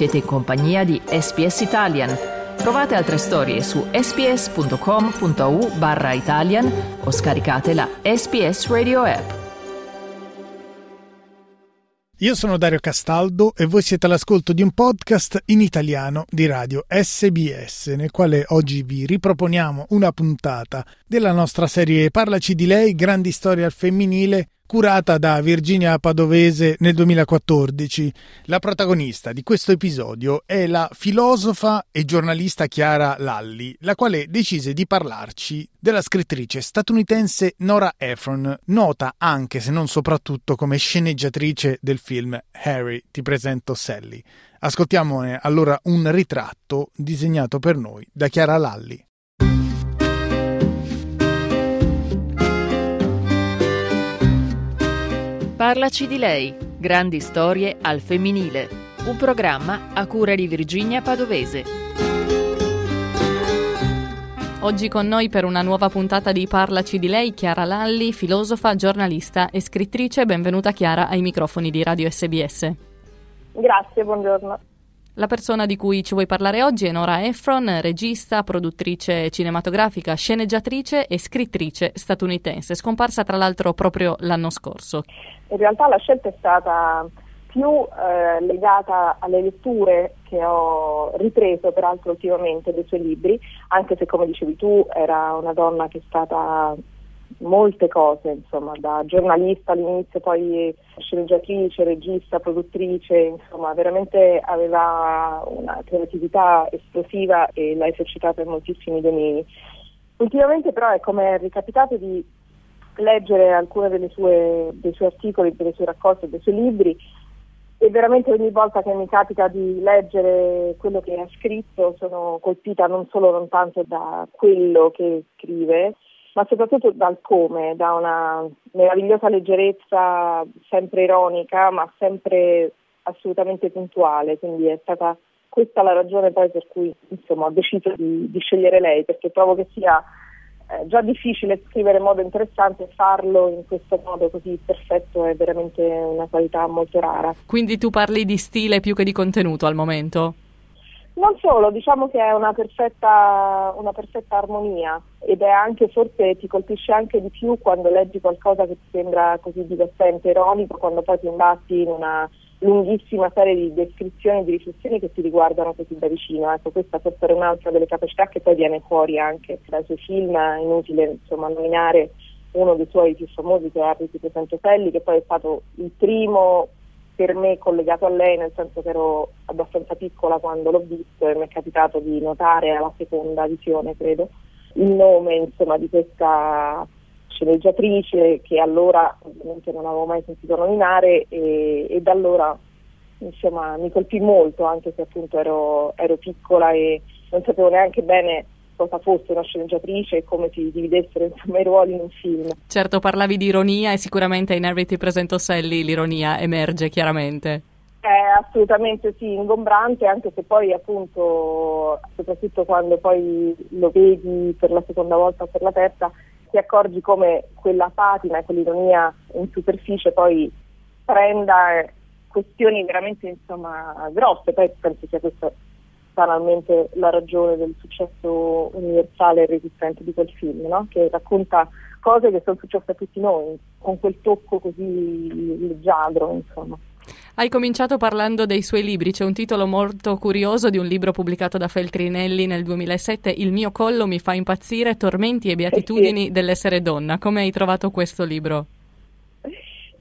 Siete in compagnia di SPS Italian. Trovate altre storie su sps.com.au barra Italian o scaricate la SPS Radio app. Io sono Dario Castaldo e voi siete all'ascolto di un podcast in italiano di radio SBS, nel quale oggi vi riproponiamo una puntata della nostra serie Parlaci di lei, grandi storie al femminile, curata da Virginia Padovese nel 2014. La protagonista di questo episodio è la filosofa e giornalista Chiara Lalli, la quale decise di parlarci della scrittrice statunitense Nora Ephron, nota anche se non soprattutto come sceneggiatrice del film Harry, ti presento Sally. Ascoltiamone allora un ritratto disegnato per noi da Chiara Lalli. Parlaci di lei, grandi storie al femminile. Un programma a cura di Virginia Padovese. Oggi con noi per una nuova puntata di Parlaci di lei, Chiara Lalli, filosofa, giornalista e scrittrice. Benvenuta Chiara ai microfoni di Radio SBS. Grazie, buongiorno. La persona di cui ci vuoi parlare oggi è Nora Ephron, regista, produttrice cinematografica, sceneggiatrice e scrittrice statunitense, scomparsa tra l'altro proprio l'anno scorso. In realtà la scelta è stata più eh, legata alle letture che ho ripreso peraltro ultimamente dei suoi libri, anche se come dicevi tu era una donna che è stata molte cose, insomma, da giornalista all'inizio, poi sceneggiatrice, regista, produttrice, insomma, veramente aveva una creatività esplosiva e l'ha esercitata in moltissimi domini. Ultimamente però è come è ricapitato di leggere alcuni dei suoi articoli, delle sue raccolte, dei suoi libri e veramente ogni volta che mi capita di leggere quello che ha scritto sono colpita non solo non tanto da quello che scrive, ma soprattutto dal come, da una meravigliosa leggerezza sempre ironica, ma sempre assolutamente puntuale, quindi è stata questa la ragione poi per cui insomma, ho deciso di, di scegliere lei, perché trovo che sia eh, già difficile scrivere in modo interessante e farlo in questo modo così perfetto è veramente una qualità molto rara. Quindi tu parli di stile più che di contenuto al momento? Non solo, diciamo che è una perfetta, una perfetta, armonia ed è anche forse ti colpisce anche di più quando leggi qualcosa che ti sembra così divertente, ironico, quando poi ti imbatti in una lunghissima serie di descrizioni e di riflessioni che ti riguardano così da vicino. Ecco, questa forse è un'altra delle capacità che poi viene fuori anche dai suoi film, è inutile insomma nominare uno dei suoi più famosi che è Harry Presento Pelli, che poi è stato il primo per me collegato a lei, nel senso che ero abbastanza piccola quando l'ho visto e mi è capitato di notare alla seconda visione, credo, il nome insomma, di questa sceneggiatrice che allora ovviamente non avevo mai sentito nominare e, e da allora insomma, mi colpì molto, anche se appunto ero, ero piccola e non sapevo neanche bene cosa fosse una sceneggiatrice e come si dividessero insomma, i ruoli in un film. Certo, parlavi di ironia e sicuramente in Harry ti presento Sally l'ironia emerge chiaramente. È assolutamente sì, ingombrante, anche se poi appunto, soprattutto quando poi lo vedi per la seconda volta o per la terza, ti accorgi come quella patina e quell'ironia in superficie poi prenda questioni veramente insomma, grosse, poi penso sia questo banalmente la ragione del successo universale e resistente di quel film, no? che racconta cose che sono successe a tutti noi, con quel tocco così leggiadro, insomma. Hai cominciato parlando dei suoi libri, c'è un titolo molto curioso di un libro pubblicato da Feltrinelli nel 2007, Il mio collo mi fa impazzire, tormenti e beatitudini eh sì. dell'essere donna. Come hai trovato questo libro?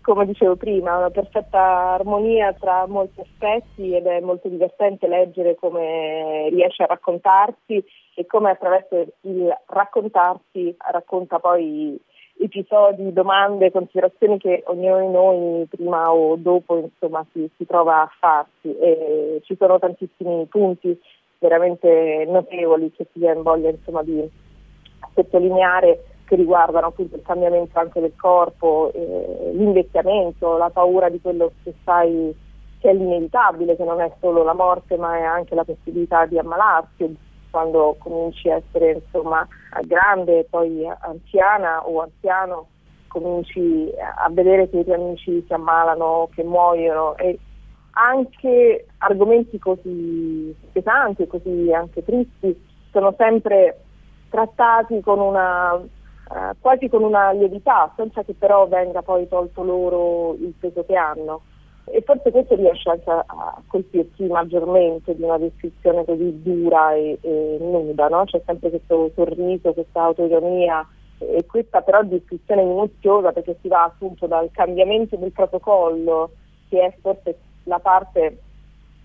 Come dicevo prima, una perfetta armonia tra molti aspetti ed è molto divertente leggere come riesce a raccontarsi e come attraverso il raccontarsi racconta poi episodi, domande, considerazioni che ognuno di noi prima o dopo insomma, si, si trova a farsi. E ci sono tantissimi punti veramente notevoli che si voglia insomma, di sottolineare che riguardano appunto il cambiamento anche del corpo, eh, l'invecchiamento, la paura di quello che sai che è l'inevitabile, che non è solo la morte ma è anche la possibilità di ammalarsi quando cominci a essere insomma grande, poi anziana o anziano, cominci a vedere che i tuoi amici si ammalano, che muoiono e anche argomenti così pesanti e così anche tristi sono sempre trattati con una, eh, quasi con una lievità, senza che però venga poi tolto loro il peso che hanno. E forse questo riesce anche a, a colpirsi maggiormente di una descrizione così dura e, e nuda, no? C'è sempre questo sorriso, questa autoironia e questa però descrizione minuziosa perché si va appunto dal cambiamento del protocollo, che è forse la parte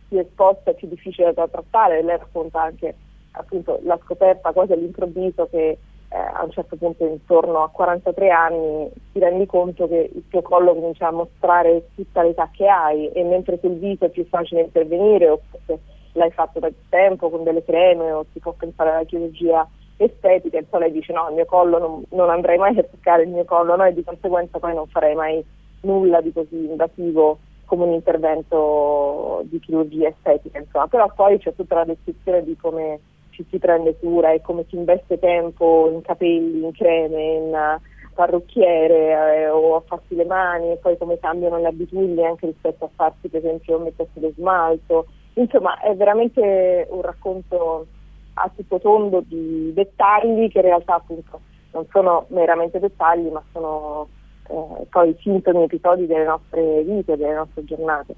più esposta e più difficile da trattare, lei racconta anche appunto la scoperta quasi all'improvviso che eh, a un certo punto intorno a 43 anni ti rendi conto che il tuo collo comincia a mostrare tutta l'età che hai e mentre sul viso è più facile intervenire o se l'hai fatto da tempo con delle creme o si può pensare alla chirurgia estetica, e poi lei dice no, il mio collo non, non andrei mai a toccare il mio collo no? e di conseguenza poi non farei mai nulla di così invasivo come un intervento di chirurgia estetica, insomma. però poi c'è tutta la descrizione di come ci si prende cura e come si investe tempo in capelli, in creme, in eh, parrucchiere eh, o a farsi le mani e poi come cambiano le abitudini anche rispetto a farsi per esempio mettersi lo smalto. Insomma è veramente un racconto a tutto tondo di dettagli che in realtà appunto non sono meramente dettagli ma sono eh, poi sintomi, episodi delle nostre vite, delle nostre giornate.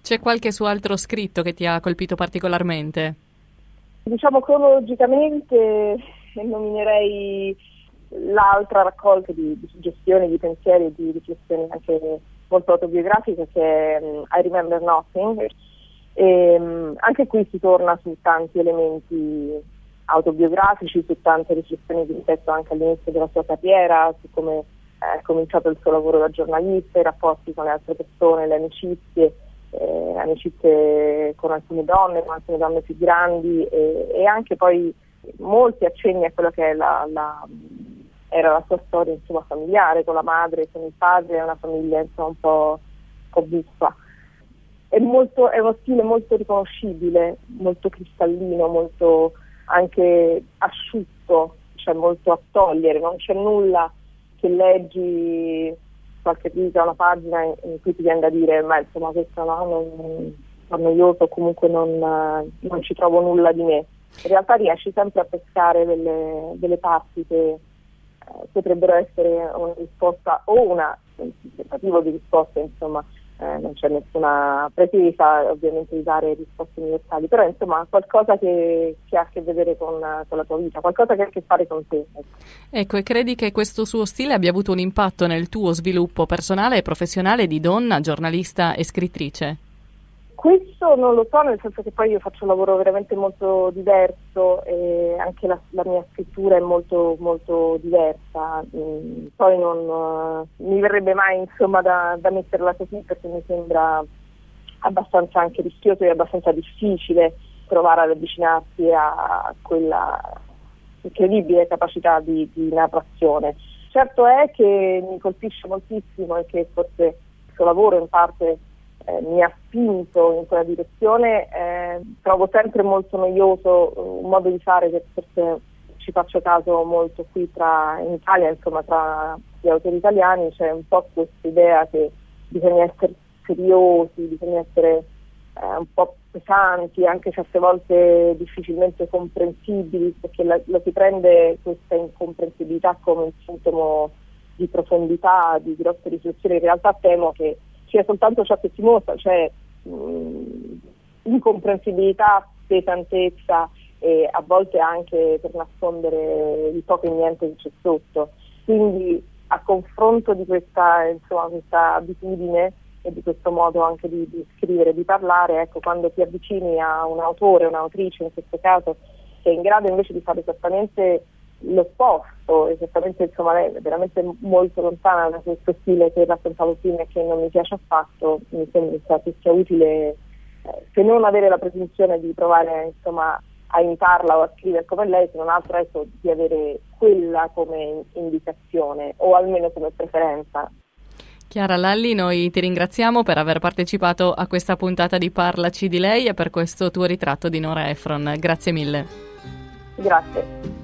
C'è qualche suo altro scritto che ti ha colpito particolarmente? Diciamo cronologicamente nominerei l'altra raccolta di, di suggestioni, di pensieri e di riflessioni anche molto autobiografiche che è um, I Remember Nothing. E, um, anche qui si torna su tanti elementi autobiografici, su tante riflessioni rispetto anche all'inizio della sua carriera, su come è cominciato il suo lavoro da giornalista, i rapporti con le altre persone, le amicizie eh, amicizie con alcune donne, con alcune donne più grandi e, e anche poi molti accenni a quello che la, la, era la sua storia insomma, familiare con la madre, con il padre, è una famiglia insomma, un po', un po buffa. È, molto, è uno stile molto riconoscibile, molto cristallino, molto anche asciutto, cioè molto a togliere, non c'è nulla che leggi qualche riga, una pagina in, cui ti viene da dire ma insomma questo no, non, noioso, comunque non, non, ci trovo nulla di me. In realtà riesci sempre a pescare delle, delle parti che eh, potrebbero essere una risposta o un tentativo di risposta insomma eh, non c'è nessuna pretesa ovviamente di dare risposte universali, però insomma qualcosa che, che ha a che vedere con, con, la tua vita, qualcosa che ha a che fare con te. Ecco. ecco, e credi che questo suo stile abbia avuto un impatto nel tuo sviluppo personale e professionale di donna, giornalista e scrittrice? Questo non lo so, nel senso che poi io faccio un lavoro veramente molto diverso e anche la, la mia scrittura è molto, molto diversa. Mm, poi non uh, mi verrebbe mai insomma, da, da metterla così perché mi sembra abbastanza anche rischioso e abbastanza difficile provare ad avvicinarsi a quella incredibile capacità di, di narrazione. Certo è che mi colpisce moltissimo e che forse il suo lavoro in parte eh, mi ha spinto in quella direzione, eh, trovo sempre molto noioso un modo di fare che forse ci faccio caso molto qui tra, in Italia, insomma tra gli autori italiani, c'è un po' questa idea che bisogna essere seriosi, bisogna essere eh, un po' pesanti, anche certe volte difficilmente comprensibili, perché la, lo si prende questa incomprensibilità come un sintomo di profondità, di grosse riflessioni. In realtà temo che sia soltanto ciò che si mostra, cioè mh, incomprensibilità, pesantezza e a volte anche per nascondere il poco e niente che c'è sotto. Quindi a confronto di questa, insomma, questa abitudine e di questo modo anche di, di scrivere, di parlare, ecco, quando ti avvicini a un autore, un'autrice in questo caso, che è in grado invece di fare esattamente l'opposto, esattamente insomma lei è veramente molto lontana da questo stile che raccontavo prima e che non mi piace affatto, mi sembra che sia utile eh, se non avere la presunzione di provare insomma a imitarla o a scrivere come lei, se non altro ecco, di avere quella come indicazione o almeno come preferenza. Chiara Lalli, noi ti ringraziamo per aver partecipato a questa puntata di Parlaci di lei e per questo tuo ritratto di Nora Efron. Grazie mille. Grazie.